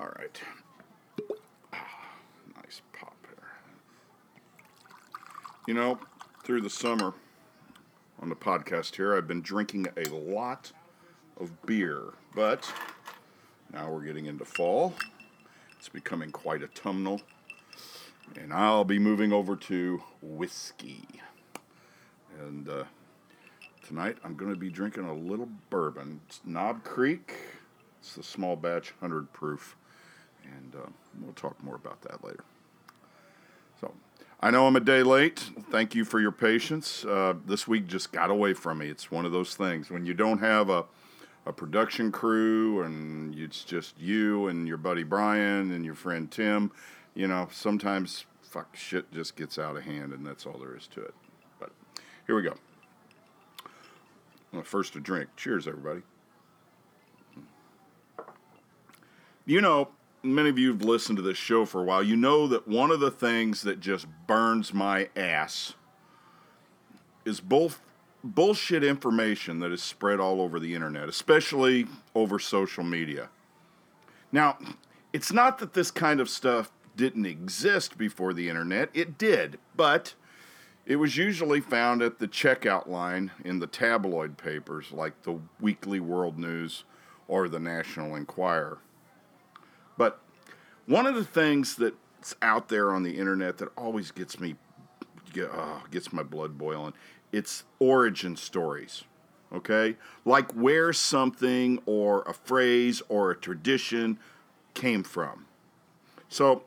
All right. Nice pop here. You know, through the summer on the podcast here, I've been drinking a lot of beer, but now we're getting into fall. It's becoming quite autumnal, and I'll be moving over to whiskey. And uh, tonight I'm going to be drinking a little bourbon. It's Knob Creek. It's the small batch 100 proof, and uh, we'll talk more about that later. So, I know I'm a day late. Thank you for your patience. Uh, this week just got away from me. It's one of those things when you don't have a, a production crew and it's just you and your buddy Brian and your friend Tim. You know, sometimes fuck shit just gets out of hand, and that's all there is to it. But here we go. Well, first a drink. Cheers, everybody. You know, many of you have listened to this show for a while. You know that one of the things that just burns my ass is both bullshit information that is spread all over the internet, especially over social media. Now, it's not that this kind of stuff didn't exist before the internet, it did, but it was usually found at the checkout line in the tabloid papers like the Weekly World News or the National Enquirer. But one of the things that's out there on the internet that always gets me, uh, gets my blood boiling, it's origin stories. Okay? Like where something or a phrase or a tradition came from. So,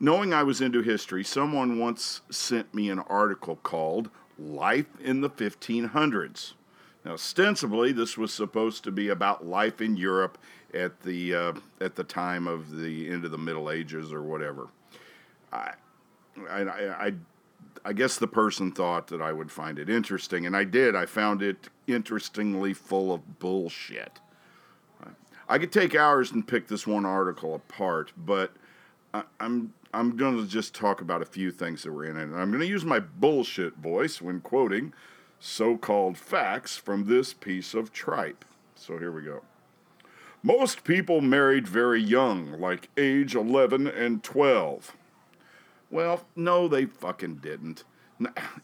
knowing I was into history, someone once sent me an article called Life in the 1500s. Now, ostensibly, this was supposed to be about life in Europe at the uh, at the time of the end of the Middle Ages or whatever. I, I, I, I guess the person thought that I would find it interesting, and I did. I found it interestingly full of bullshit. I could take hours and pick this one article apart, but I, I'm I'm going to just talk about a few things that were in it, and I'm going to use my bullshit voice when quoting so-called facts from this piece of tripe. So here we go. Most people married very young, like age 11 and 12. Well, no, they fucking didn't.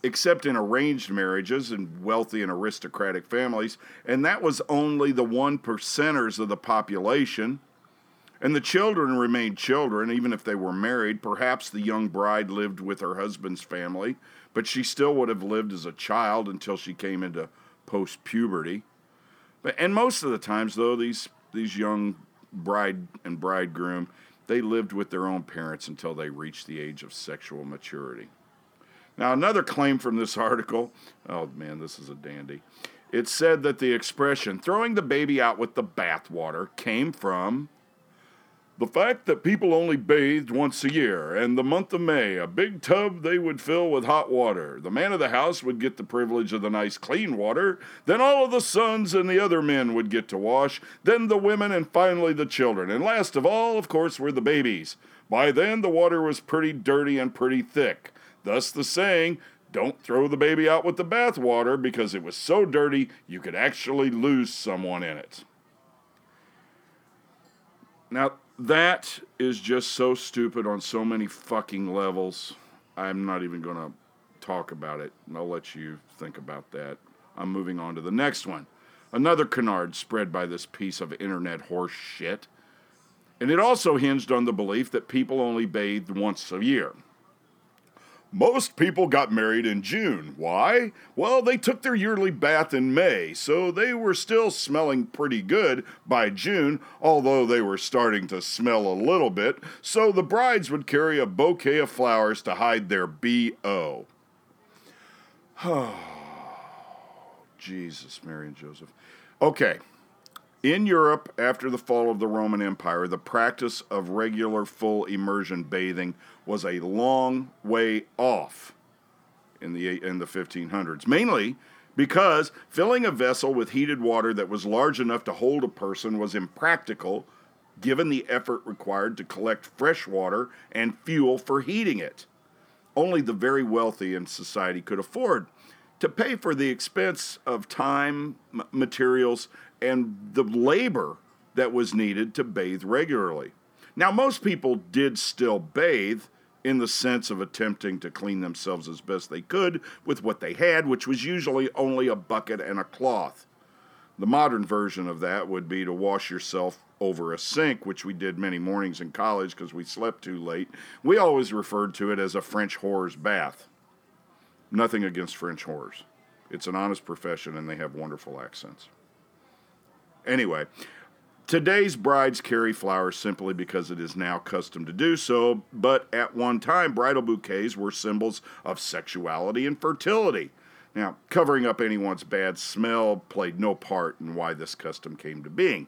Except in arranged marriages and wealthy and aristocratic families, and that was only the one percenters of the population. And the children remained children, even if they were married. Perhaps the young bride lived with her husband's family, but she still would have lived as a child until she came into post puberty. And most of the times, though, these these young bride and bridegroom, they lived with their own parents until they reached the age of sexual maturity. Now, another claim from this article oh man, this is a dandy. It said that the expression throwing the baby out with the bathwater came from the fact that people only bathed once a year, and the month of May, a big tub they would fill with hot water. The man of the house would get the privilege of the nice clean water, then all of the sons and the other men would get to wash, then the women, and finally the children. And last of all, of course, were the babies. By then, the water was pretty dirty and pretty thick. Thus, the saying, don't throw the baby out with the bathwater because it was so dirty you could actually lose someone in it. Now, that is just so stupid on so many fucking levels. I'm not even going to talk about it. I'll let you think about that. I'm moving on to the next one. Another canard spread by this piece of internet horse shit. And it also hinged on the belief that people only bathed once a year. Most people got married in June. Why? Well, they took their yearly bath in May, so they were still smelling pretty good by June, although they were starting to smell a little bit, so the brides would carry a bouquet of flowers to hide their BO. Oh, Jesus, Mary and Joseph. Okay. In Europe, after the fall of the Roman Empire, the practice of regular full immersion bathing was a long way off in the in the 1500s, mainly because filling a vessel with heated water that was large enough to hold a person was impractical given the effort required to collect fresh water and fuel for heating it. Only the very wealthy in society could afford to pay for the expense of time, materials, and the labor that was needed to bathe regularly. Now, most people did still bathe in the sense of attempting to clean themselves as best they could with what they had, which was usually only a bucket and a cloth. The modern version of that would be to wash yourself over a sink, which we did many mornings in college because we slept too late. We always referred to it as a French whore's bath. Nothing against French whores. It's an honest profession and they have wonderful accents. Anyway, today's brides carry flowers simply because it is now custom to do so, but at one time, bridal bouquets were symbols of sexuality and fertility. Now, covering up anyone's bad smell played no part in why this custom came to being.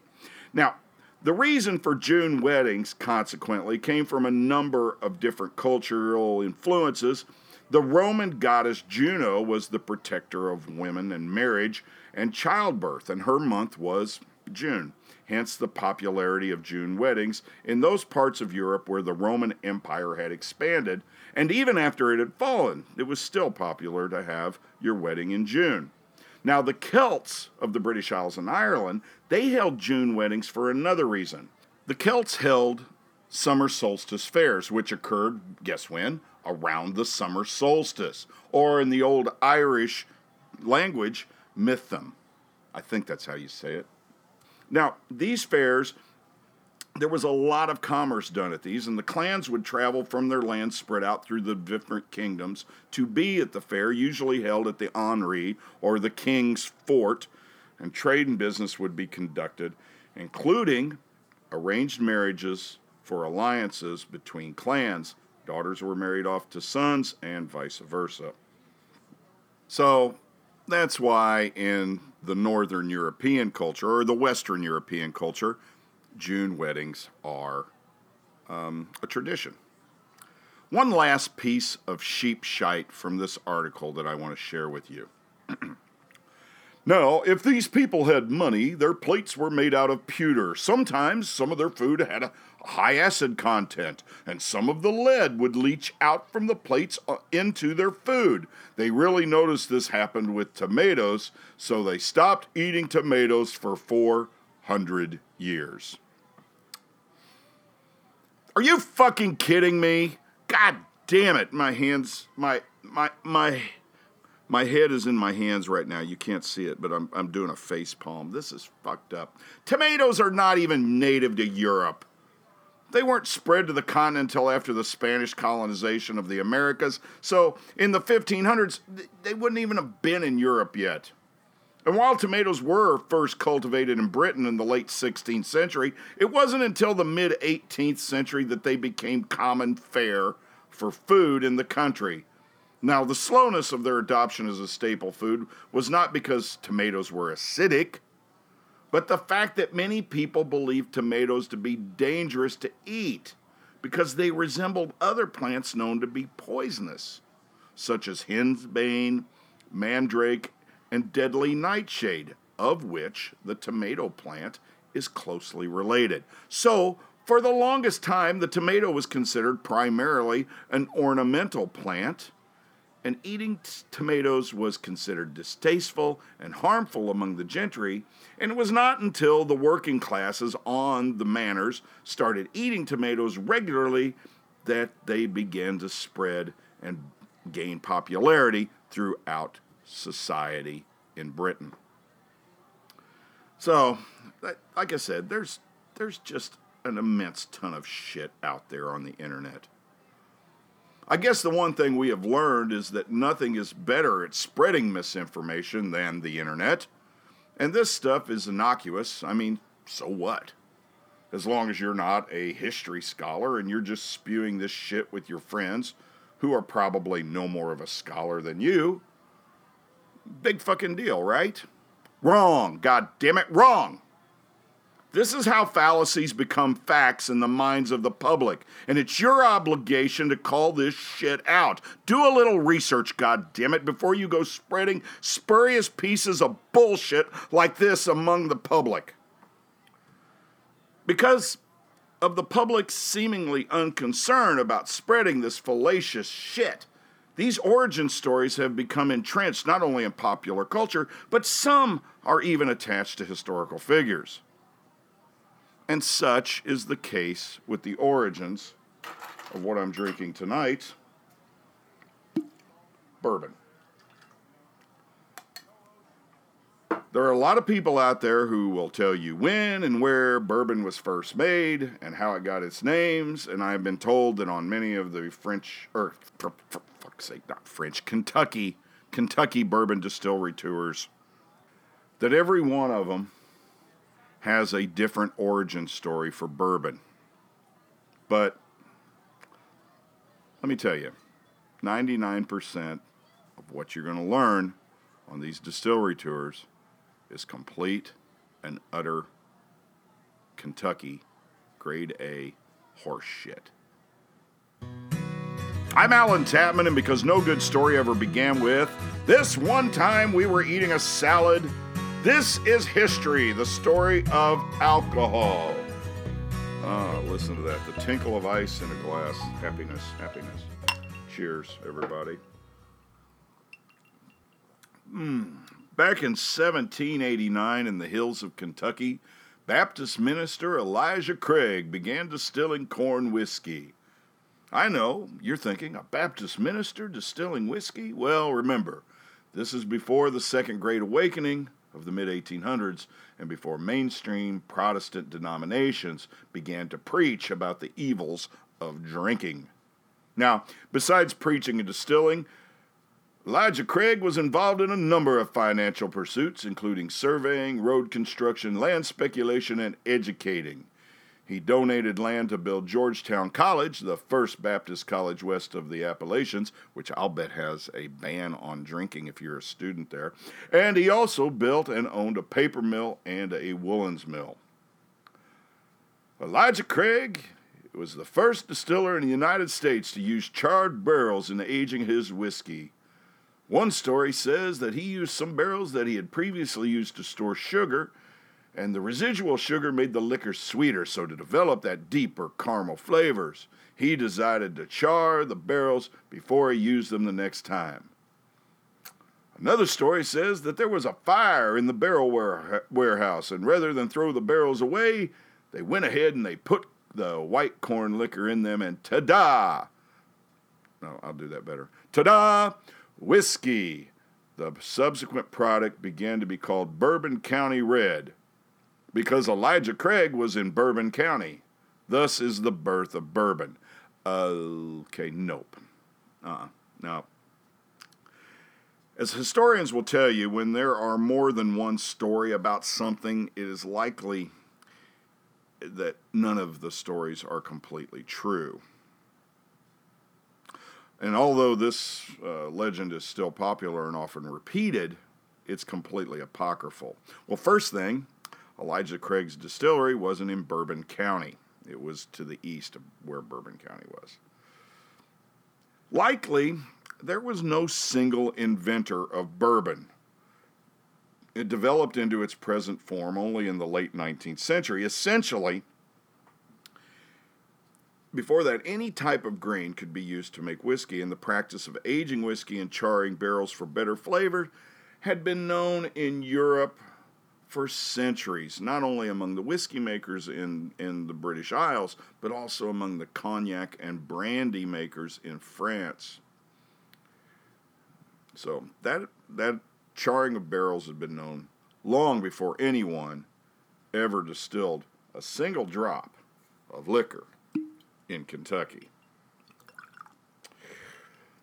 Now, the reason for June weddings, consequently, came from a number of different cultural influences. The Roman goddess Juno was the protector of women and marriage and childbirth, and her month was June. Hence the popularity of June weddings in those parts of Europe where the Roman Empire had expanded and even after it had fallen, it was still popular to have your wedding in June. Now, the Celts of the British Isles and Ireland, they held June weddings for another reason. The Celts held summer solstice fairs, which occurred, guess when? Around the summer solstice, or in the old Irish language, Mitham. I think that's how you say it. Now, these fairs there was a lot of commerce done at these, and the clans would travel from their lands spread out through the different kingdoms to be at the fair, usually held at the Henri or the King's Fort, and trade and business would be conducted, including arranged marriages for alliances between clans. Daughters were married off to sons, and vice versa. So that's why in the Northern European culture, or the Western European culture, June weddings are um, a tradition. One last piece of sheep shite from this article that I want to share with you. Now, if these people had money, their plates were made out of pewter. Sometimes some of their food had a high acid content, and some of the lead would leach out from the plates uh, into their food. They really noticed this happened with tomatoes, so they stopped eating tomatoes for 400 years. Are you fucking kidding me? God damn it. My hands, my, my, my, my head is in my hands right now. You can't see it, but I'm, I'm doing a face palm. This is fucked up. Tomatoes are not even native to Europe. They weren't spread to the continent until after the Spanish colonization of the Americas. So in the 1500s, they wouldn't even have been in Europe yet. And while tomatoes were first cultivated in Britain in the late 16th century, it wasn't until the mid 18th century that they became common fare for food in the country. Now, the slowness of their adoption as a staple food was not because tomatoes were acidic, but the fact that many people believed tomatoes to be dangerous to eat because they resembled other plants known to be poisonous, such as henbane, mandrake, and deadly nightshade, of which the tomato plant is closely related. So, for the longest time, the tomato was considered primarily an ornamental plant, and eating t- tomatoes was considered distasteful and harmful among the gentry. And it was not until the working classes on the manors started eating tomatoes regularly that they began to spread and gain popularity throughout society in Britain. So, like I said, there's there's just an immense ton of shit out there on the internet. I guess the one thing we have learned is that nothing is better at spreading misinformation than the internet. And this stuff is innocuous. I mean, so what? As long as you're not a history scholar and you're just spewing this shit with your friends who are probably no more of a scholar than you, Big fucking deal, right? Wrong. God damn it, wrong. This is how fallacies become facts in the minds of the public, and it's your obligation to call this shit out. Do a little research, god damn it, before you go spreading spurious pieces of bullshit like this among the public. Because of the public's seemingly unconcern about spreading this fallacious shit, these origin stories have become entrenched not only in popular culture, but some are even attached to historical figures. And such is the case with the origins of what I'm drinking tonight bourbon. There are a lot of people out there who will tell you when and where bourbon was first made and how it got its names, and I've been told that on many of the French, or for, for fuck's sake, not French, Kentucky, Kentucky bourbon distillery tours, that every one of them has a different origin story for bourbon. But let me tell you, 99% of what you're going to learn on these distillery tours is complete and utter Kentucky grade A horse shit. I'm Alan Tapman, and because no good story ever began with, this one time we were eating a salad, this is history, the story of alcohol. Ah, listen to that. The tinkle of ice in a glass. Happiness, happiness. Cheers, everybody. Mm. Back in 1789 in the hills of Kentucky, Baptist minister Elijah Craig began distilling corn whiskey. I know, you're thinking, a Baptist minister distilling whiskey? Well, remember, this is before the Second Great Awakening of the mid 1800s and before mainstream Protestant denominations began to preach about the evils of drinking. Now, besides preaching and distilling, Elijah Craig was involved in a number of financial pursuits, including surveying, road construction, land speculation, and educating. He donated land to build Georgetown College, the first Baptist college west of the Appalachians, which I'll bet has a ban on drinking if you're a student there. And he also built and owned a paper mill and a woolens mill. Elijah Craig was the first distiller in the United States to use charred barrels in aging his whiskey. One story says that he used some barrels that he had previously used to store sugar, and the residual sugar made the liquor sweeter, so to develop that deeper caramel flavors, he decided to char the barrels before he used them the next time. Another story says that there was a fire in the barrel warehouse, and rather than throw the barrels away, they went ahead and they put the white corn liquor in them, and ta da! No, I'll do that better. Ta da! Whiskey. The subsequent product began to be called Bourbon County Red because Elijah Craig was in Bourbon County. Thus is the birth of bourbon. Okay, nope. Uh uh-uh, no. As historians will tell you, when there are more than one story about something, it is likely that none of the stories are completely true. And although this uh, legend is still popular and often repeated, it's completely apocryphal. Well, first thing, Elijah Craig's distillery wasn't in Bourbon County, it was to the east of where Bourbon County was. Likely, there was no single inventor of bourbon. It developed into its present form only in the late 19th century. Essentially, before that, any type of grain could be used to make whiskey, and the practice of aging whiskey and charring barrels for better flavor had been known in Europe for centuries, not only among the whiskey makers in, in the British Isles, but also among the cognac and brandy makers in France. So that that charring of barrels had been known long before anyone ever distilled a single drop of liquor in Kentucky.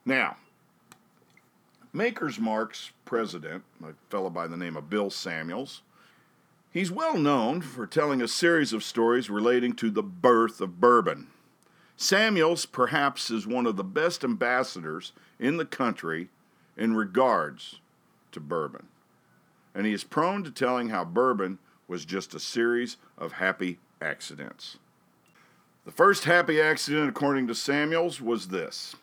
Now, Maker's Mark's president, a fellow by the name of Bill Samuels, he's well known for telling a series of stories relating to the birth of bourbon. Samuels, perhaps, is one of the best ambassadors in the country in regards to bourbon. And he is prone to telling how bourbon was just a series of happy accidents. The first happy accident, according to Samuels, was this.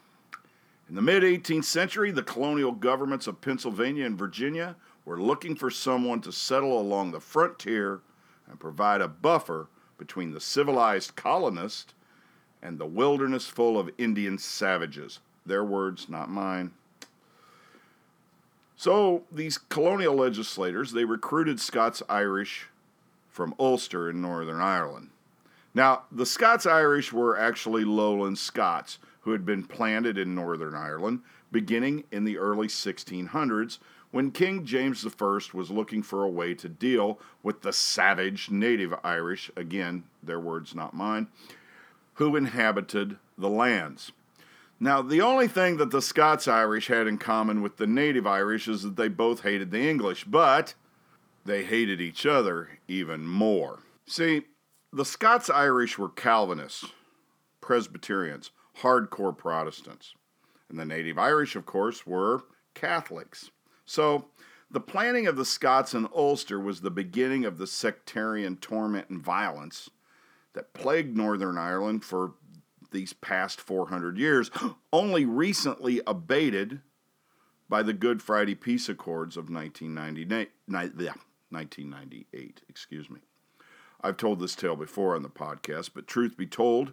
In the mid 18th century, the colonial governments of Pennsylvania and Virginia were looking for someone to settle along the frontier and provide a buffer between the civilized colonists and the wilderness full of Indian savages. Their words, not mine. So these colonial legislators, they recruited Scots Irish from Ulster in Northern Ireland. Now, the Scots Irish were actually lowland Scots who had been planted in Northern Ireland beginning in the early 1600s when King James I was looking for a way to deal with the savage native Irish, again, their words, not mine, who inhabited the lands. Now, the only thing that the Scots Irish had in common with the native Irish is that they both hated the English, but they hated each other even more. See, the Scots Irish were Calvinists, Presbyterians, hardcore Protestants. And the native Irish, of course, were Catholics. So, the planning of the Scots in Ulster was the beginning of the sectarian torment and violence that plagued Northern Ireland for these past 400 years, only recently abated by the Good Friday Peace Accords of 1998. Excuse me. I've told this tale before on the podcast, but truth be told,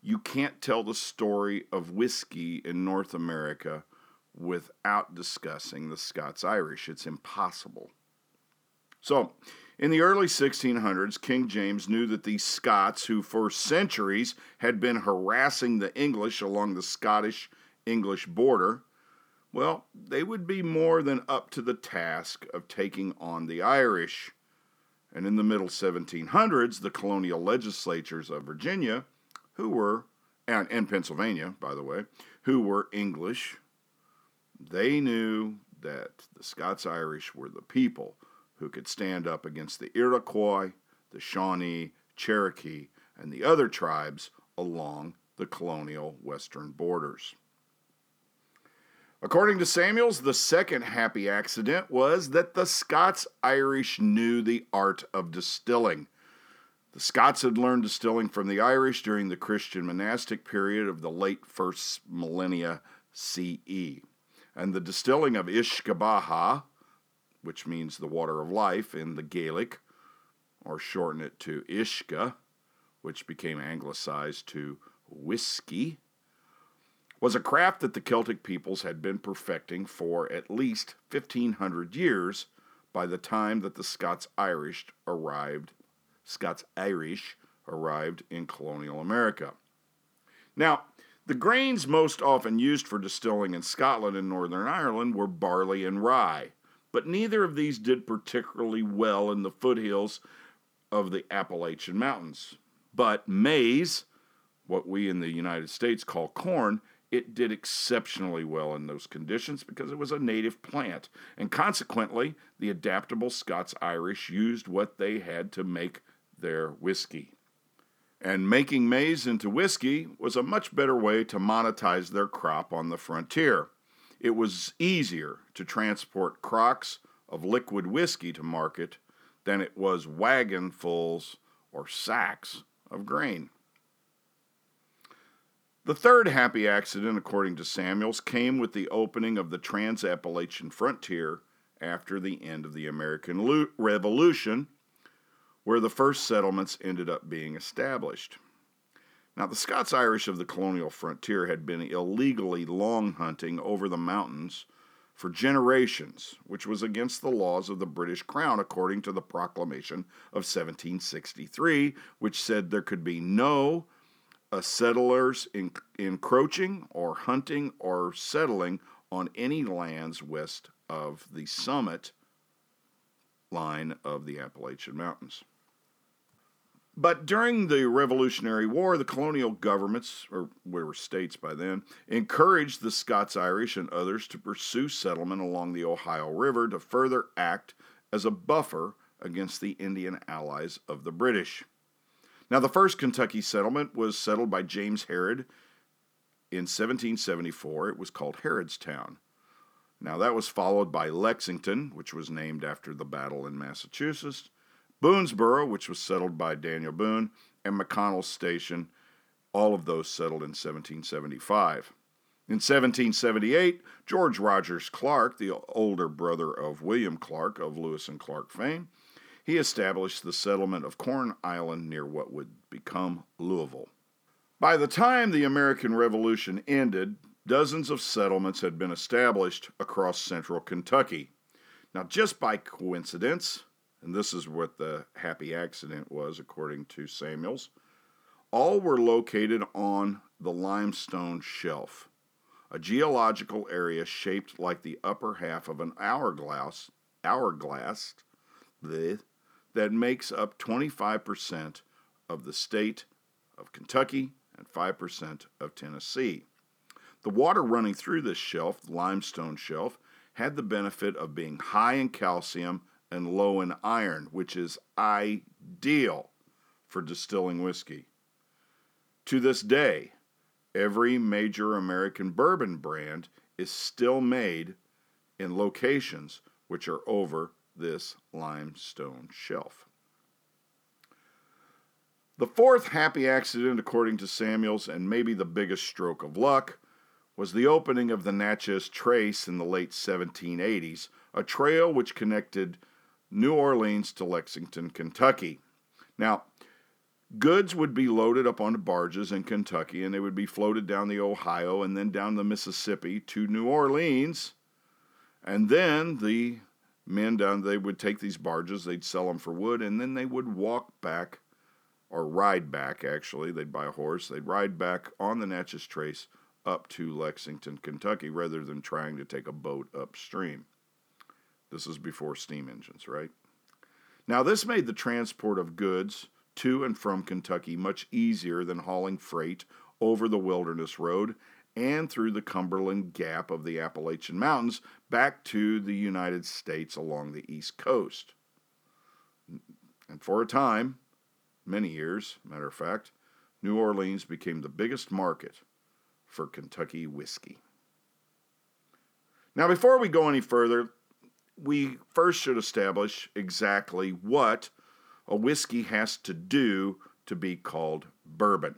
you can't tell the story of whiskey in North America without discussing the Scots Irish. It's impossible. So, in the early 1600s, King James knew that these Scots, who for centuries had been harassing the English along the Scottish English border, well, they would be more than up to the task of taking on the Irish. And in the middle 1700s, the colonial legislatures of Virginia, who were, and, and Pennsylvania, by the way, who were English, they knew that the Scots Irish were the people who could stand up against the Iroquois, the Shawnee, Cherokee, and the other tribes along the colonial western borders. According to Samuels, the second happy accident was that the Scots Irish knew the art of distilling. The Scots had learned distilling from the Irish during the Christian monastic period of the late first millennia CE and the distilling of Ishkabaha, which means the water of life in the Gaelic, or shorten it to Ishka, which became anglicized to whiskey, was a craft that the Celtic peoples had been perfecting for at least 1500 years by the time that the Scots Irish arrived Scots Irish arrived in colonial America. Now, the grains most often used for distilling in Scotland and Northern Ireland were barley and rye, but neither of these did particularly well in the foothills of the Appalachian Mountains. But maize, what we in the United States call corn, it did exceptionally well in those conditions because it was a native plant, and consequently, the adaptable Scots Irish used what they had to make their whiskey and making maize into whiskey was a much better way to monetize their crop on the frontier. It was easier to transport crocks of liquid whiskey to market than it was wagonfuls or sacks of grain. The third happy accident, according to Samuels, came with the opening of the Trans Appalachian frontier after the end of the American Revolution where the first settlements ended up being established. Now, the Scots Irish of the colonial frontier had been illegally long hunting over the mountains for generations, which was against the laws of the British Crown according to the proclamation of 1763, which said there could be no uh, settlers in, encroaching or hunting or settling on any lands west of the summit line of the Appalachian Mountains. But during the Revolutionary War, the colonial governments, or we were states by then, encouraged the Scots Irish and others to pursue settlement along the Ohio River to further act as a buffer against the Indian allies of the British. Now, the first Kentucky settlement was settled by James Harrod in 1774. It was called Harrodstown. Now, that was followed by Lexington, which was named after the battle in Massachusetts, Boonesboro, which was settled by Daniel Boone, and McConnell Station, all of those settled in 1775. In 1778, George Rogers Clark, the older brother of William Clark of Lewis and Clark fame, he established the settlement of Corn Island near what would become Louisville. By the time the American Revolution ended, dozens of settlements had been established across central Kentucky. Now, just by coincidence, and this is what the happy accident was, according to Samuels. All were located on the limestone shelf, a geological area shaped like the upper half of an hourglass, hourglass bleh, that makes up 25% of the state of Kentucky and 5% of Tennessee. The water running through this shelf, the limestone shelf, had the benefit of being high in calcium and low in iron, which is ideal for distilling whiskey. To this day, every major American bourbon brand is still made in locations which are over this limestone shelf. The fourth happy accident, according to Samuels, and maybe the biggest stroke of luck, was the opening of the Natchez Trace in the late 1780s, a trail which connected New Orleans to Lexington, Kentucky. Now, goods would be loaded up onto barges in Kentucky and they would be floated down the Ohio and then down the Mississippi to New Orleans. And then the men down they would take these barges, they'd sell them for wood, and then they would walk back or ride back actually. They'd buy a horse, they'd ride back on the Natchez Trace up to Lexington, Kentucky, rather than trying to take a boat upstream. This is before steam engines, right? Now, this made the transport of goods to and from Kentucky much easier than hauling freight over the Wilderness Road and through the Cumberland Gap of the Appalachian Mountains back to the United States along the East Coast. And for a time, many years, matter of fact, New Orleans became the biggest market for Kentucky whiskey. Now, before we go any further, we first should establish exactly what a whiskey has to do to be called bourbon.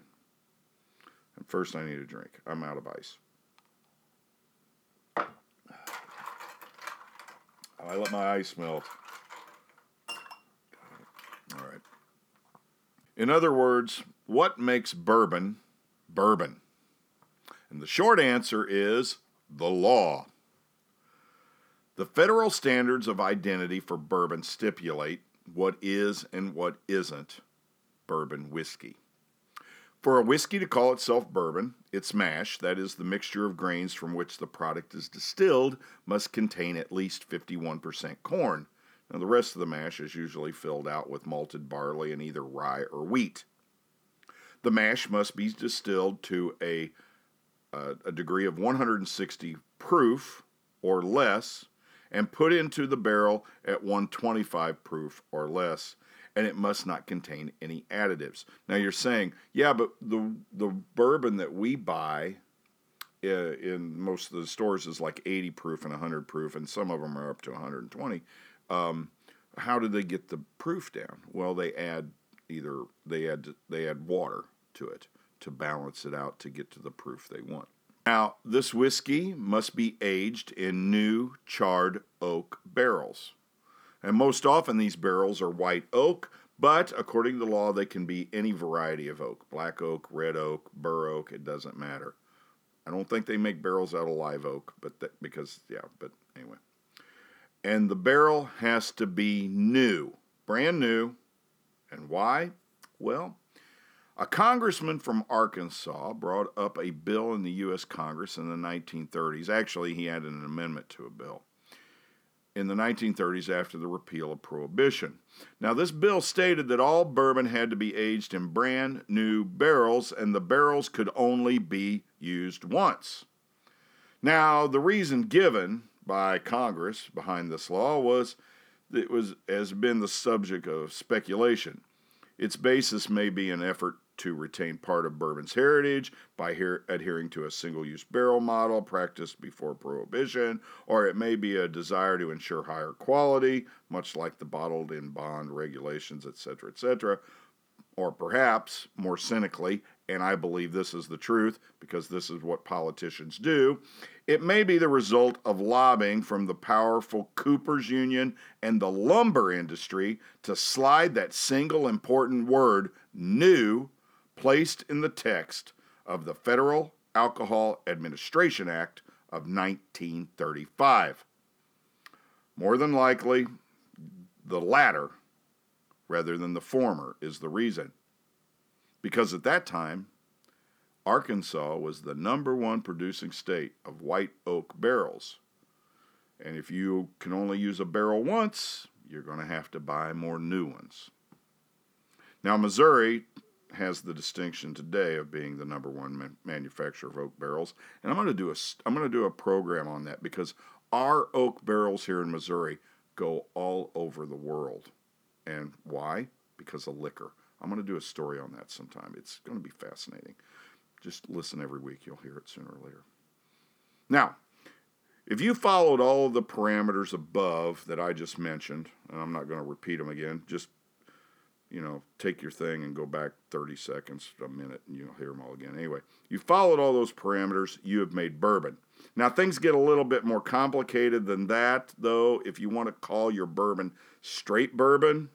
And first, I need a drink. I'm out of ice. I let my ice melt. All right. In other words, what makes bourbon bourbon? And the short answer is the law. The federal standards of identity for bourbon stipulate what is and what isn't bourbon whiskey. For a whiskey to call itself bourbon, its mash, that is, the mixture of grains from which the product is distilled, must contain at least 51% corn. Now, the rest of the mash is usually filled out with malted barley and either rye or wheat. The mash must be distilled to a uh, a degree of 160 proof or less and put into the barrel at 125 proof or less and it must not contain any additives. Now you're saying, yeah, but the the bourbon that we buy uh, in most of the stores is like 80 proof and 100 proof, and some of them are up to 120. Um, how do they get the proof down? Well, they add either they add they add water to it to balance it out to get to the proof they want. Now, this whiskey must be aged in new charred oak barrels. And most often these barrels are white oak, but according to the law, they can be any variety of oak black oak, red oak, bur oak, it doesn't matter. I don't think they make barrels out of live oak, but that, because, yeah, but anyway. And the barrel has to be new, brand new. And why? Well, a congressman from Arkansas brought up a bill in the U.S. Congress in the 1930s. Actually, he had an amendment to a bill in the 1930s after the repeal of Prohibition. Now, this bill stated that all bourbon had to be aged in brand new barrels, and the barrels could only be used once. Now, the reason given by Congress behind this law was it was has been the subject of speculation. Its basis may be an effort to retain part of bourbon's heritage by here, adhering to a single use barrel model practiced before Prohibition, or it may be a desire to ensure higher quality, much like the bottled in bond regulations, etc., etc., or perhaps, more cynically, and I believe this is the truth because this is what politicians do, it may be the result of lobbying from the powerful Coopers Union and the lumber industry to slide that single important word, new, placed in the text of the Federal Alcohol Administration Act of 1935. More than likely, the latter rather than the former is the reason. because at that time, Arkansas was the number one producing state of white oak barrels. And if you can only use a barrel once, you're going to have to buy more new ones. Now, Missouri has the distinction today of being the number one man- manufacturer of oak barrels, and I'm going to do a I'm going to do a program on that because our oak barrels here in Missouri go all over the world. And why? Because of liquor. I'm going to do a story on that sometime. It's going to be fascinating. Just listen every week, you'll hear it sooner or later. Now, if you followed all the parameters above that I just mentioned, and I'm not going to repeat them again, just you know, take your thing and go back 30 seconds, a minute, and you'll hear them all again. Anyway, you followed all those parameters, you have made bourbon. Now, things get a little bit more complicated than that, though, if you want to call your bourbon straight bourbon.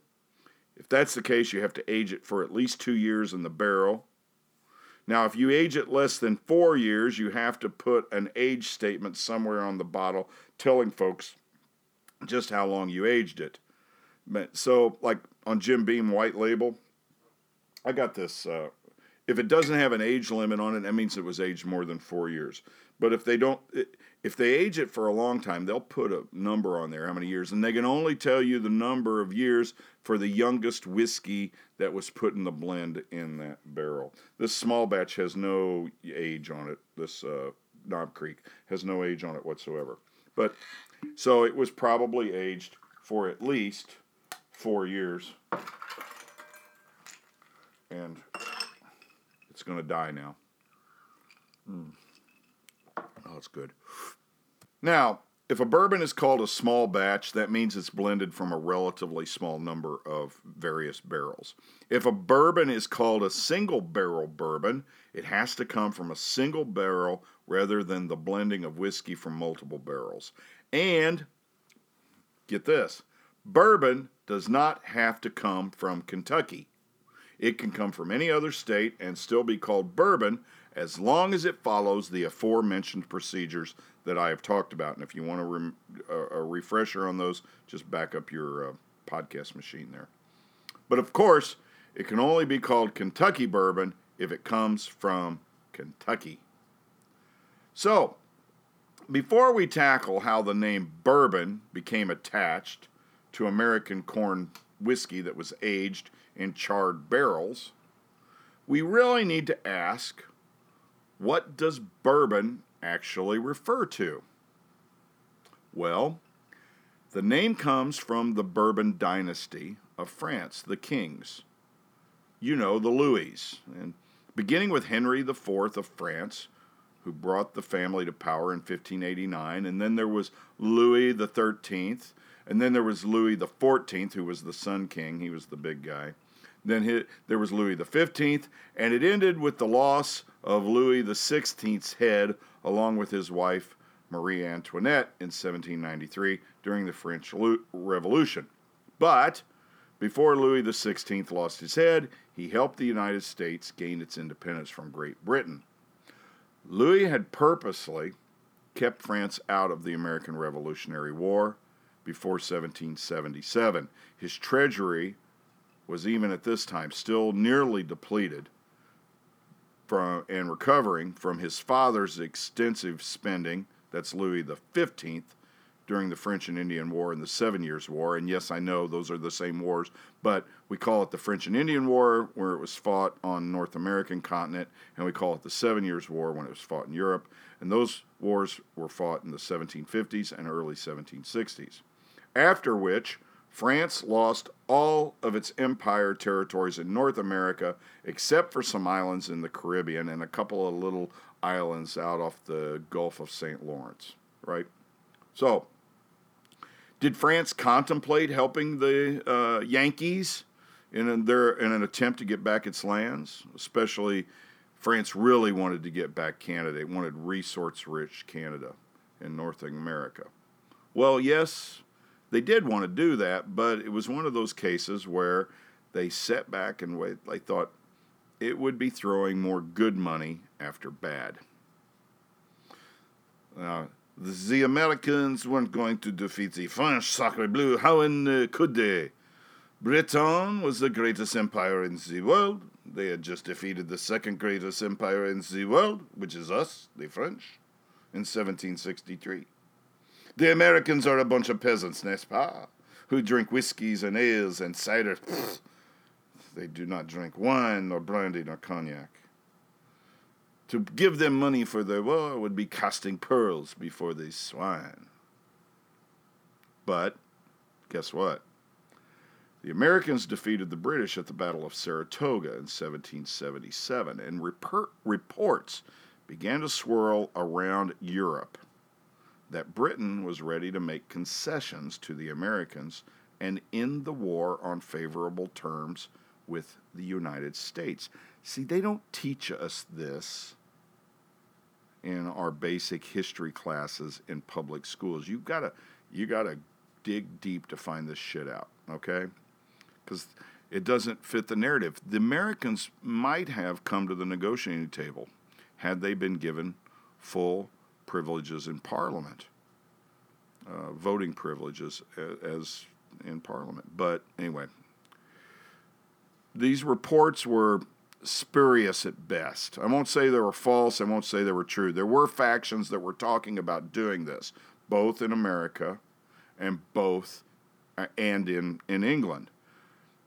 If that's the case, you have to age it for at least two years in the barrel. Now, if you age it less than four years, you have to put an age statement somewhere on the bottle telling folks just how long you aged it. So, like on Jim Beam White Label, I got this. Uh, if it doesn't have an age limit on it, that means it was aged more than four years. But if they don't, if they age it for a long time, they'll put a number on there, how many years, and they can only tell you the number of years for the youngest whiskey that was put in the blend in that barrel. This small batch has no age on it. This uh, Knob Creek has no age on it whatsoever. But so it was probably aged for at least four years, and it's going to die now. Mm. Oh, it's good. Now, if a bourbon is called a small batch, that means it's blended from a relatively small number of various barrels. If a bourbon is called a single barrel bourbon, it has to come from a single barrel rather than the blending of whiskey from multiple barrels. And get this bourbon does not have to come from Kentucky. It can come from any other state and still be called bourbon as long as it follows the aforementioned procedures that I have talked about. And if you want a, a refresher on those, just back up your uh, podcast machine there. But of course, it can only be called Kentucky bourbon if it comes from Kentucky. So, before we tackle how the name bourbon became attached to American corn whiskey that was aged in charred barrels, we really need to ask what does bourbon actually refer to? Well, the name comes from the Bourbon dynasty of France, the kings. You know, the Louis. And beginning with Henry IV of France, who brought the family to power in 1589, and then there was Louis XIII, and then there was Louis XIV, who was the Sun King. He was the big guy. Then there was Louis XV, and it ended with the loss of Louis the XVI's head along with his wife Marie Antoinette in 1793 during the French Revolution. But before Louis XVI lost his head, he helped the United States gain its independence from Great Britain. Louis had purposely kept France out of the American Revolutionary War before 1777. His treasury was even at this time still nearly depleted from and recovering from his father's extensive spending, that's Louis XV, during the French and Indian War and the Seven Years' War. And yes, I know those are the same wars, but we call it the French and Indian War, where it was fought on North American continent, and we call it the Seven Years' War when it was fought in Europe. And those wars were fought in the 1750s and early 1760s. After which, France lost all of its empire territories in North America, except for some islands in the Caribbean and a couple of little islands out off the Gulf of St. Lawrence, right? So, did France contemplate helping the uh, Yankees in, their, in an attempt to get back its lands? Especially, France really wanted to get back Canada. It wanted resource rich Canada in North America. Well, yes, they did want to do that, but it was one of those cases where they sat back and. They thought it would be throwing more good money after bad. Uh, the Americans weren't going to defeat the French, sacre bleu. How in, uh, could they? Britain was the greatest empire in the world. They had just defeated the second greatest empire in the world, which is us, the French, in 1763. The Americans are a bunch of peasants, n'est-ce pas? Who drink whiskeys and ales and cider. They do not drink wine, nor brandy, nor cognac. To give them money for their war would be casting pearls before these swine. But, guess what? The Americans defeated the British at the Battle of Saratoga in 1777, and rep- reports began to swirl around Europe that Britain was ready to make concessions to the Americans and end the war on favorable terms with the United States. See, they don't teach us this in our basic history classes in public schools. You've got to you got to dig deep to find this shit out, okay? Cuz it doesn't fit the narrative. The Americans might have come to the negotiating table had they been given full privileges in Parliament, uh, voting privileges as in Parliament. But anyway, these reports were spurious at best. I won't say they were false, I won't say they were true. There were factions that were talking about doing this, both in America and both uh, and in, in England.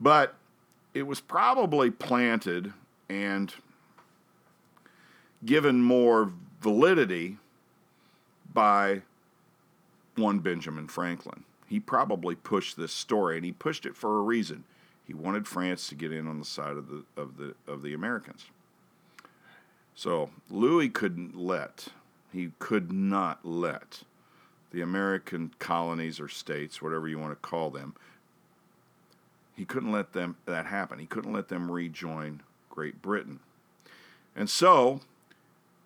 But it was probably planted and given more validity by one Benjamin Franklin. He probably pushed this story, and he pushed it for a reason. He wanted France to get in on the side of the of the of the Americans. So Louis couldn't let he could not let the American colonies or states, whatever you want to call them, he couldn't let them that happen. He couldn't let them rejoin Great Britain. And so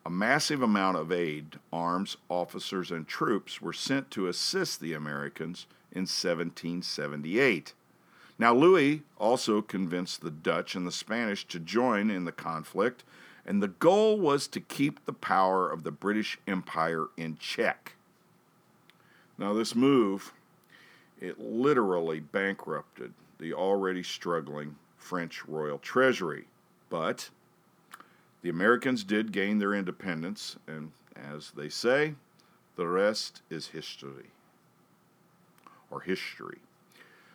a massive amount of aid, arms, officers, and troops were sent to assist the Americans in 1778. Now, Louis also convinced the Dutch and the Spanish to join in the conflict, and the goal was to keep the power of the British Empire in check. Now, this move, it literally bankrupted the already struggling French royal treasury, but the Americans did gain their independence, and as they say, the rest is history. Or history.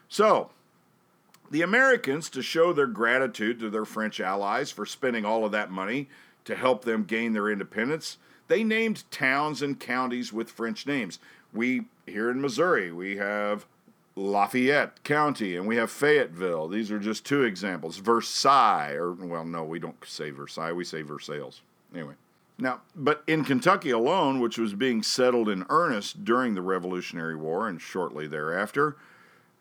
So, the Americans, to show their gratitude to their French allies for spending all of that money to help them gain their independence, they named towns and counties with French names. We, here in Missouri, we have Lafayette County and we have Fayetteville. These are just two examples. Versailles, or, well, no, we don't say Versailles, we say Versailles. Anyway. Now, but in Kentucky alone, which was being settled in earnest during the Revolutionary War and shortly thereafter,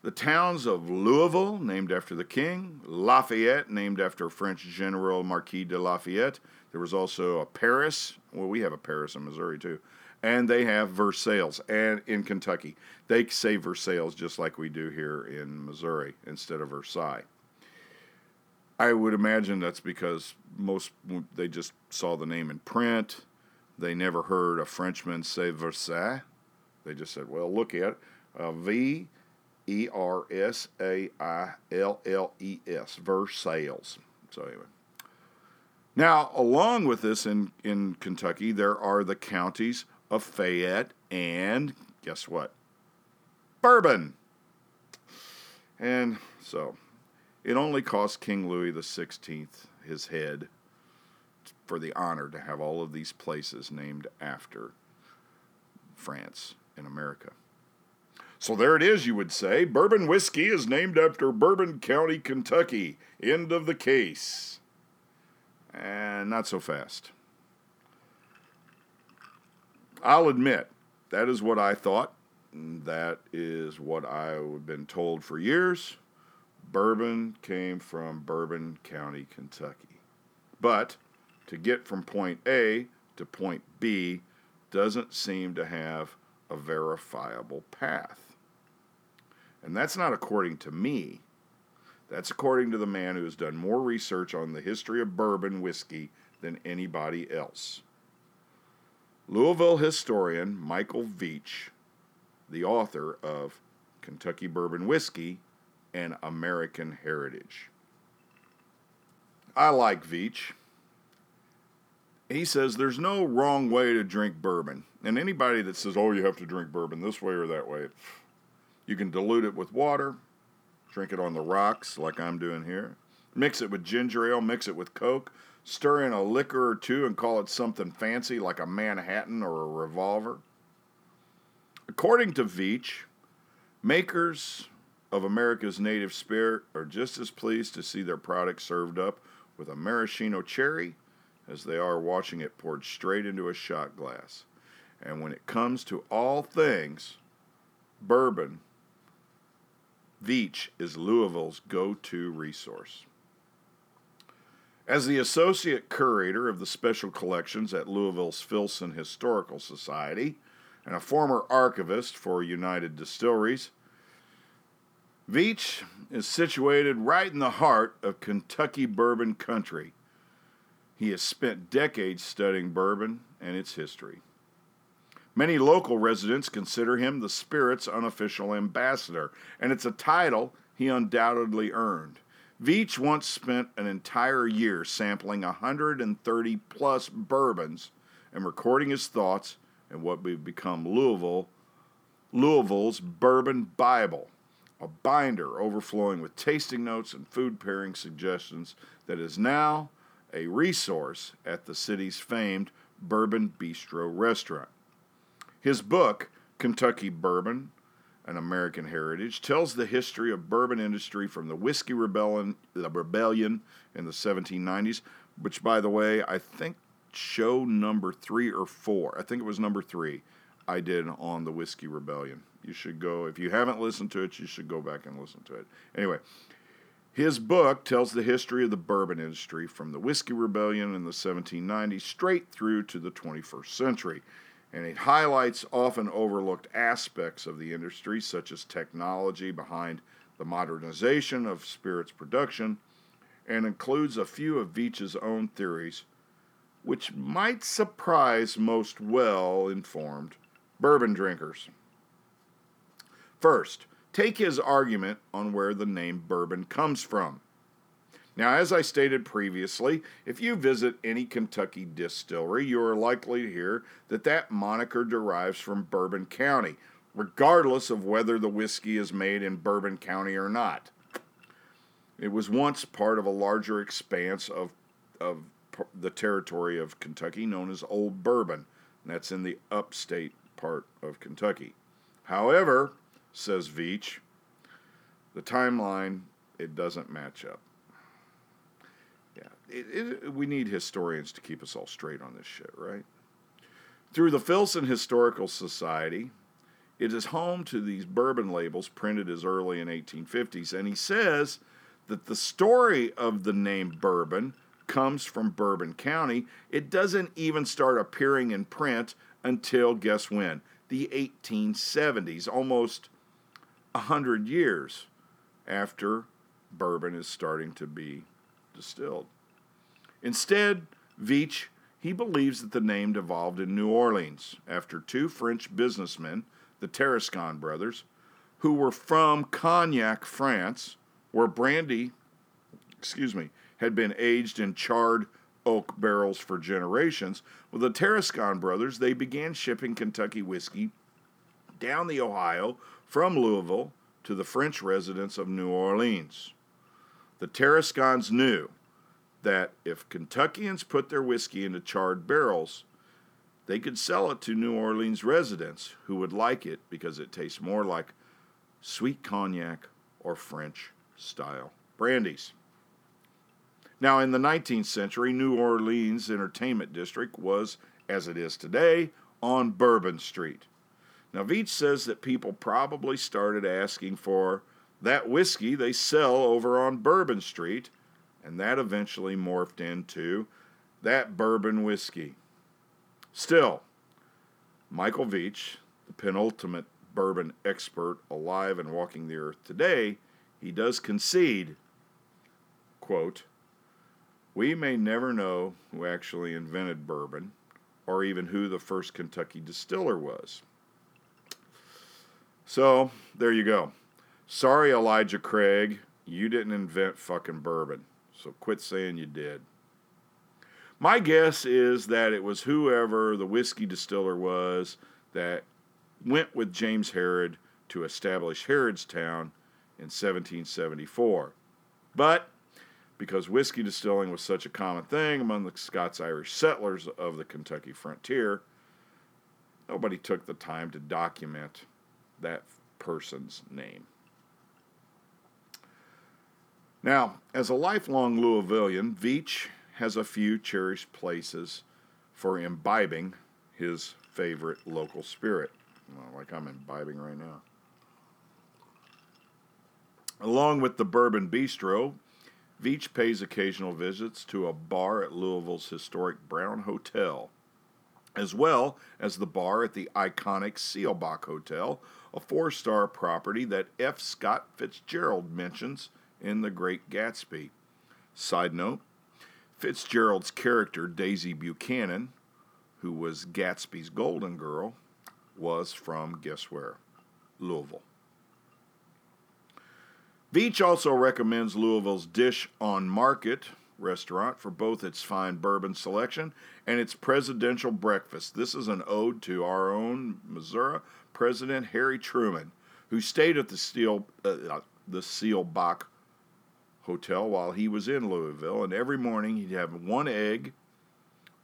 the towns of Louisville, named after the king, Lafayette, named after French General Marquis de Lafayette. There was also a Paris. Well, we have a Paris in Missouri too. And they have Versailles and in Kentucky. They say Versailles just like we do here in Missouri instead of Versailles. I would imagine that's because most they just saw the name in print. They never heard a Frenchman say Versailles. They just said, "Well, look at. Uh, v E R S A I L L E S, Versailles. So, anyway. Now, along with this in, in Kentucky, there are the counties of Fayette and guess what? Bourbon. And so it only cost King Louis XVI his head for the honor to have all of these places named after France in America. So there it is, you would say. Bourbon whiskey is named after Bourbon County, Kentucky. End of the case. And not so fast. I'll admit, that is what I thought. That is what I've been told for years. Bourbon came from Bourbon County, Kentucky. But to get from point A to point B doesn't seem to have a verifiable path. And that's not according to me. That's according to the man who has done more research on the history of bourbon whiskey than anybody else. Louisville historian Michael Veach, the author of Kentucky Bourbon Whiskey and American Heritage. I like Veach. He says there's no wrong way to drink bourbon. And anybody that says, oh, you have to drink bourbon this way or that way, you can dilute it with water, drink it on the rocks like I'm doing here, mix it with ginger ale, mix it with Coke, stir in a liquor or two and call it something fancy like a Manhattan or a revolver. According to Veach, makers of America's native spirit are just as pleased to see their product served up with a maraschino cherry as they are watching it poured straight into a shot glass. And when it comes to all things bourbon, Veach is Louisville's go to resource. As the associate curator of the special collections at Louisville's Filson Historical Society and a former archivist for United Distilleries, Veach is situated right in the heart of Kentucky bourbon country. He has spent decades studying bourbon and its history. Many local residents consider him the spirit's unofficial ambassador, and it's a title he undoubtedly earned. Veach once spent an entire year sampling 130 plus bourbons and recording his thoughts in what would become Louisville, Louisville's Bourbon Bible, a binder overflowing with tasting notes and food pairing suggestions that is now a resource at the city's famed Bourbon Bistro restaurant. His book, Kentucky Bourbon, an American Heritage, tells the history of bourbon industry from the Whiskey Rebellion, the rebellion in the 1790s, which, by the way, I think show number three or four, I think it was number three, I did on the Whiskey Rebellion. You should go, if you haven't listened to it, you should go back and listen to it. Anyway, his book tells the history of the bourbon industry from the Whiskey Rebellion in the 1790s straight through to the 21st century and it highlights often overlooked aspects of the industry, such as technology behind the modernization of spirits production, and includes a few of Veach's own theories, which might surprise most well informed bourbon drinkers. First, take his argument on where the name bourbon comes from. Now, as I stated previously, if you visit any Kentucky distillery, you are likely to hear that that moniker derives from Bourbon County, regardless of whether the whiskey is made in Bourbon County or not. It was once part of a larger expanse of, of the territory of Kentucky known as Old Bourbon, and that's in the upstate part of Kentucky. However, says Veach, the timeline, it doesn't match up it, it, we need historians to keep us all straight on this shit, right? Through the Filson Historical Society, it is home to these bourbon labels printed as early in 1850s, and he says that the story of the name bourbon comes from Bourbon County. It doesn't even start appearing in print until guess when? The 1870s, almost 100 years after bourbon is starting to be distilled. Instead, Veach, he believes that the name evolved in New Orleans after two French businessmen, the Tarascon brothers, who were from Cognac, France, where brandy, excuse me, had been aged in charred oak barrels for generations. With the Tarascon brothers, they began shipping Kentucky whiskey down the Ohio from Louisville to the French residents of New Orleans. The Tarascons knew that if Kentuckians put their whiskey into charred barrels, they could sell it to New Orleans residents who would like it because it tastes more like sweet cognac or French style brandies. Now, in the 19th century, New Orleans Entertainment District was, as it is today, on Bourbon Street. Now, Veach says that people probably started asking for that whiskey they sell over on Bourbon Street and that eventually morphed into that bourbon whiskey. Still, Michael Veach, the penultimate bourbon expert alive and walking the earth today, he does concede, quote, we may never know who actually invented bourbon or even who the first Kentucky distiller was. So, there you go. Sorry, Elijah Craig, you didn't invent fucking bourbon. So quit saying you did. My guess is that it was whoever the whiskey distiller was that went with James Harrod to establish Harrodstown in 1774. But because whiskey distilling was such a common thing among the Scots Irish settlers of the Kentucky frontier, nobody took the time to document that person's name. Now, as a lifelong Louisvillian, Veach has a few cherished places for imbibing his favorite local spirit, well, like I'm imbibing right now. Along with the Bourbon Bistro, Veach pays occasional visits to a bar at Louisville's historic Brown Hotel, as well as the bar at the iconic Seelbach Hotel, a four star property that F. Scott Fitzgerald mentions in The Great Gatsby. Side note Fitzgerald's character, Daisy Buchanan, who was Gatsby's golden girl, was from, guess where? Louisville. Veitch also recommends Louisville's Dish on Market restaurant for both its fine bourbon selection and its presidential breakfast. This is an ode to our own Missouri President Harry Truman, who stayed at the Steel uh, the Seelbach Hotel while he was in Louisville, and every morning he'd have one egg,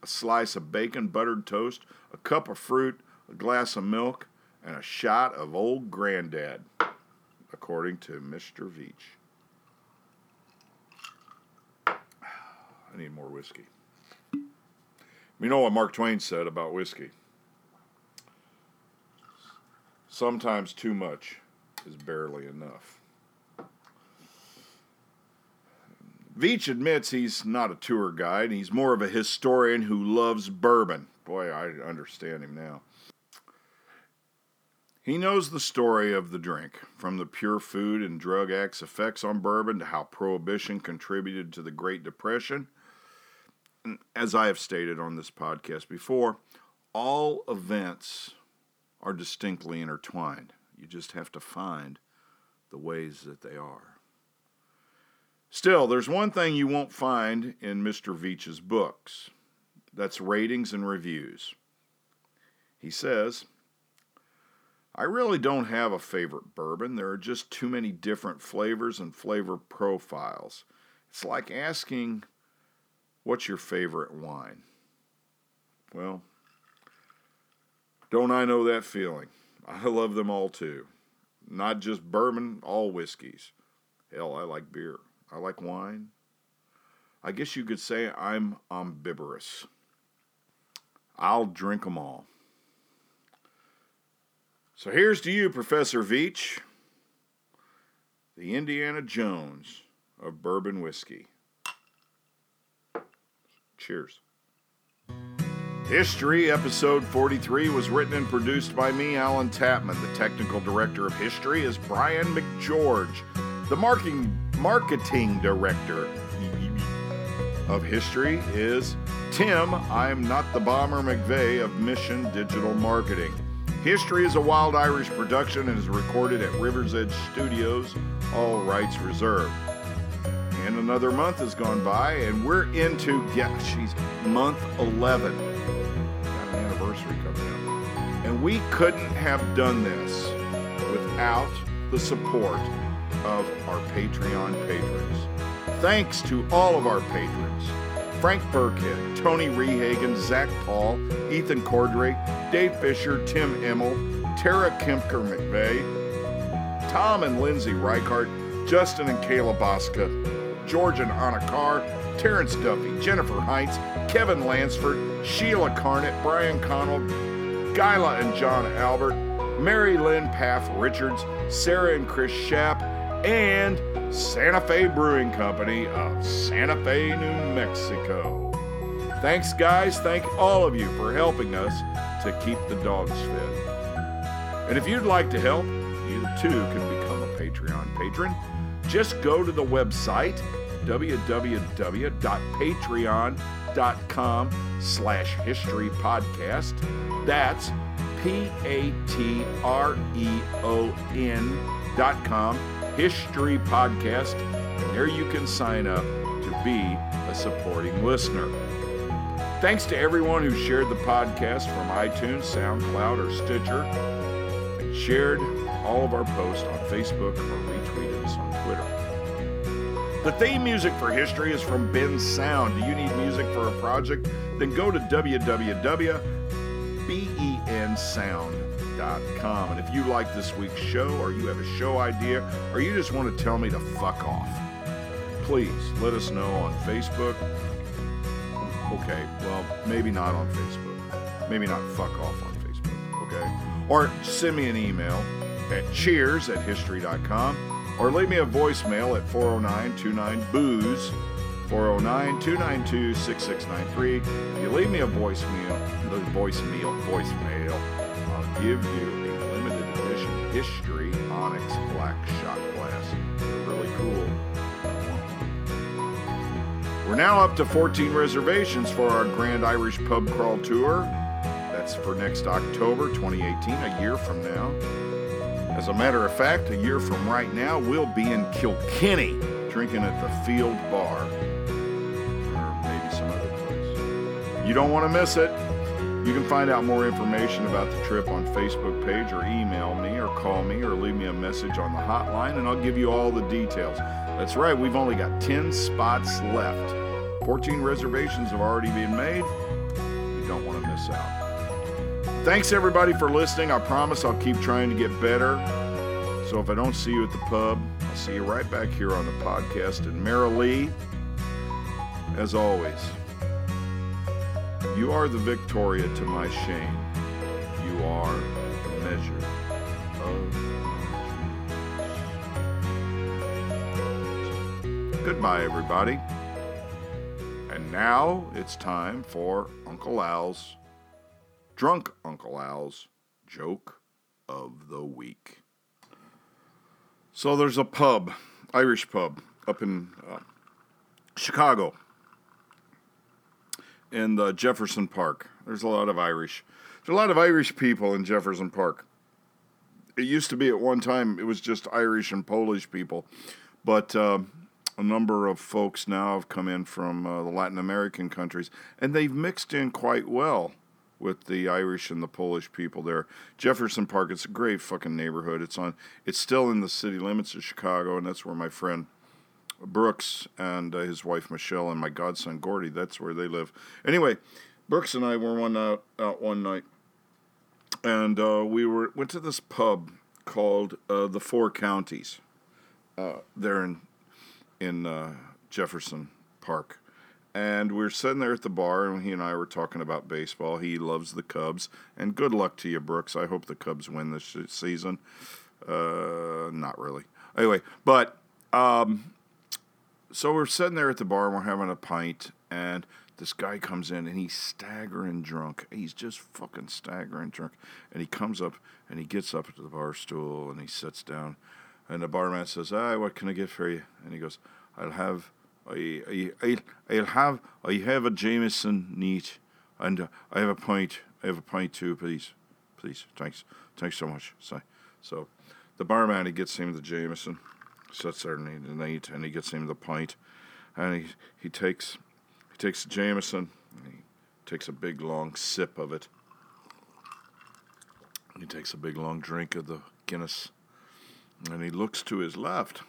a slice of bacon, buttered toast, a cup of fruit, a glass of milk, and a shot of old granddad according to Mr. Veach. I need more whiskey. You know what Mark Twain said about whiskey? Sometimes too much is barely enough. Veach admits he's not a tour guide. He's more of a historian who loves bourbon. Boy, I understand him now. He knows the story of the drink, from the pure food and drug act's effects on bourbon to how Prohibition contributed to the Great Depression. As I have stated on this podcast before, all events are distinctly intertwined. You just have to find the ways that they are. Still, there's one thing you won't find in Mr. Veach's books that's ratings and reviews. He says, I really don't have a favorite bourbon. There are just too many different flavors and flavor profiles. It's like asking, What's your favorite wine? Well, don't I know that feeling? I love them all too. Not just bourbon, all whiskeys. Hell, I like beer. I like wine. I guess you could say I'm ambivalent. I'll drink them all. So here's to you, Professor Veach, the Indiana Jones of bourbon whiskey. Cheers. History, episode 43, was written and produced by me, Alan Tapman. The technical director of history is Brian McGeorge. The marketing, marketing director of history is Tim, I'm not the bomber McVeigh of Mission Digital Marketing. History is a Wild Irish production and is recorded at River's Edge Studios, all rights reserved. And another month has gone by, and we're into, yeah, she's month 11. Got an anniversary coming up. And we couldn't have done this without the support of our Patreon patrons. Thanks to all of our patrons. Frank Burkhead, Tony Rehagen, Zach Paul, Ethan Cordray, Dave Fisher, Tim Immel, Tara Kempker McVeigh, Tom and Lindsay Reichart, Justin and Kayla Bosca, George and Anna Carr, Terrence Duffy, Jennifer Heinz, Kevin Lansford, Sheila Carnett, Brian Connell, Gyla and John Albert, Mary Lynn Paff Richards, Sarah and Chris Shapp, and Santa Fe Brewing Company of Santa Fe, New Mexico. Thanks, guys. Thank all of you for helping us to keep the dogs fed. And if you'd like to help, you too can become a Patreon patron. Just go to the website www.patreon.com slash history podcast. That's P-A-T-R-E-O-N dot com History Podcast. And there you can sign up to be a supporting listener. Thanks to everyone who shared the podcast from iTunes, SoundCloud, or Stitcher, and shared all of our posts on Facebook or retweeted us on Twitter. The theme music for History is from Bensound. Do you need music for a project? Then go to www.bensound.com. And if you like this week's show, or you have a show idea, or you just want to tell me to fuck off, please let us know on Facebook. Okay, well, maybe not on Facebook. Maybe not fuck off on Facebook, okay? Or send me an email at cheers at history.com or leave me a voicemail at 409 29 Booze, 409 292 6693. If you leave me a voicemail, the voicemail, voicemail, give you a limited edition History Onyx Black Shot Glass. They're really cool. We're now up to 14 reservations for our Grand Irish Pub Crawl Tour. That's for next October 2018, a year from now. As a matter of fact, a year from right now, we'll be in Kilkenny drinking at the Field Bar. Or maybe some other place. You don't want to miss it. You can find out more information about the trip on Facebook page or email me or call me or leave me a message on the hotline and I'll give you all the details. That's right, we've only got 10 spots left. 14 reservations have already been made. You don't want to miss out. Thanks everybody for listening. I promise I'll keep trying to get better. So if I don't see you at the pub, I'll see you right back here on the podcast. And Marilee, as always, you are the Victoria to my shame. You are the measure of. Goodbye, everybody. And now it's time for Uncle Al's, Drunk Uncle Al's Joke of the Week. So there's a pub, Irish pub, up in uh, Chicago, in the Jefferson Park. There's a lot of Irish. There's a lot of Irish people in Jefferson Park. It used to be at one time, it was just Irish and Polish people. But uh, a number of folks now have come in from uh, the Latin American countries, and they've mixed in quite well with the Irish and the Polish people there. Jefferson Park, it's a great fucking neighborhood. It's on, it's still in the city limits of Chicago, and that's where my friend Brooks and uh, his wife Michelle and my godson Gordy, that's where they live. Anyway, Brooks and I were one out, out one night, and uh, we were went to this pub called uh, the Four Counties. Uh, there in in uh, Jefferson Park. And we are sitting there at the bar, and he and I were talking about baseball. He loves the Cubs, and good luck to you, Brooks. I hope the Cubs win this season. Uh, not really. Anyway, but um, so we're sitting there at the bar, and we're having a pint, and this guy comes in, and he's staggering drunk. He's just fucking staggering drunk, and he comes up, and he gets up to the bar stool, and he sits down, and the barman says, "Ah, what can I get for you?" And he goes, "I'll have." I, I, I'll have I have a Jameson neat, and I have a pint. I have a pint too, please, please. Thanks, thanks so much. So, so the barman he gets him the Jameson, sits there and the neat, and he gets him the pint, and he he takes he takes Jameson, and he takes a big long sip of it. He takes a big long drink of the Guinness, and he looks to his left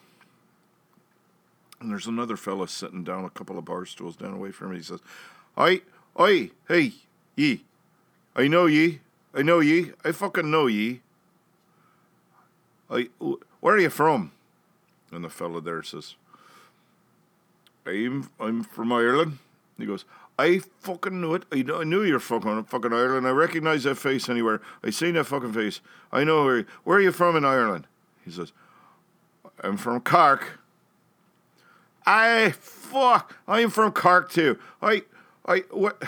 and there's another fella sitting down a couple of bar stools down away from him. He says, I, I, hey, ye. I know ye. I know ye. I fucking know ye. I, where are you from? And the fella there says, I'm, I'm from Ireland. he goes, I fucking knew it. I, I knew you're fucking fucking Ireland. I recognize that face anywhere. I seen that fucking face. I know where. Where are you from in Ireland? He says, I'm from Cork. I fuck. I'm from Cork too. I I what?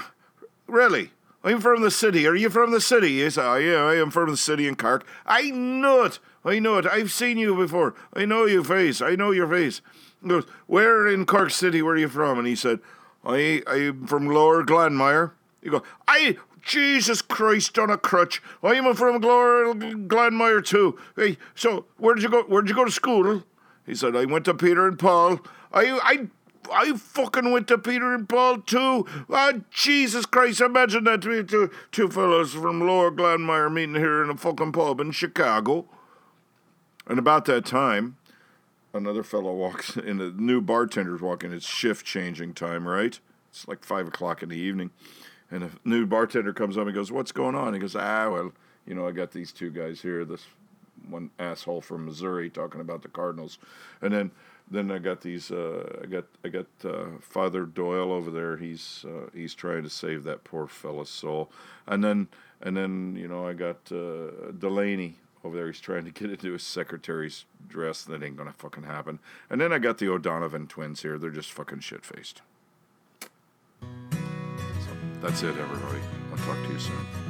Really? I'm from the city. Are you from the city? Yes, I yeah, I am from the city in Cork. I know it. I know it. I've seen you before. I know your face. I know your face. He goes, Where in Cork City were you from? And he said, I I'm from Lower Glanmire. You go, I Jesus Christ on a crutch. I'm from Lower Glanmire too. Hey, so where did you go where did you go to school? He said, I went to Peter and Paul. I, I, I fucking went to Peter and Paul too. Oh, Jesus Christ, imagine that two, two fellows from Lower Glanmire meeting here in a fucking pub in Chicago. And about that time, another fellow walks in, a new bartender's walking, it's shift changing time, right? It's like five o'clock in the evening. And a new bartender comes up and goes, What's going on? He goes, Ah, well, you know, I got these two guys here, this one asshole from Missouri talking about the Cardinals. And then then I got these. Uh, I got I got uh, Father Doyle over there. He's uh, he's trying to save that poor fella's soul. And then and then you know I got uh, Delaney over there. He's trying to get into his secretary's dress. That ain't gonna fucking happen. And then I got the O'Donovan twins here. They're just fucking shit faced. So that's it, everybody. I'll talk to you soon.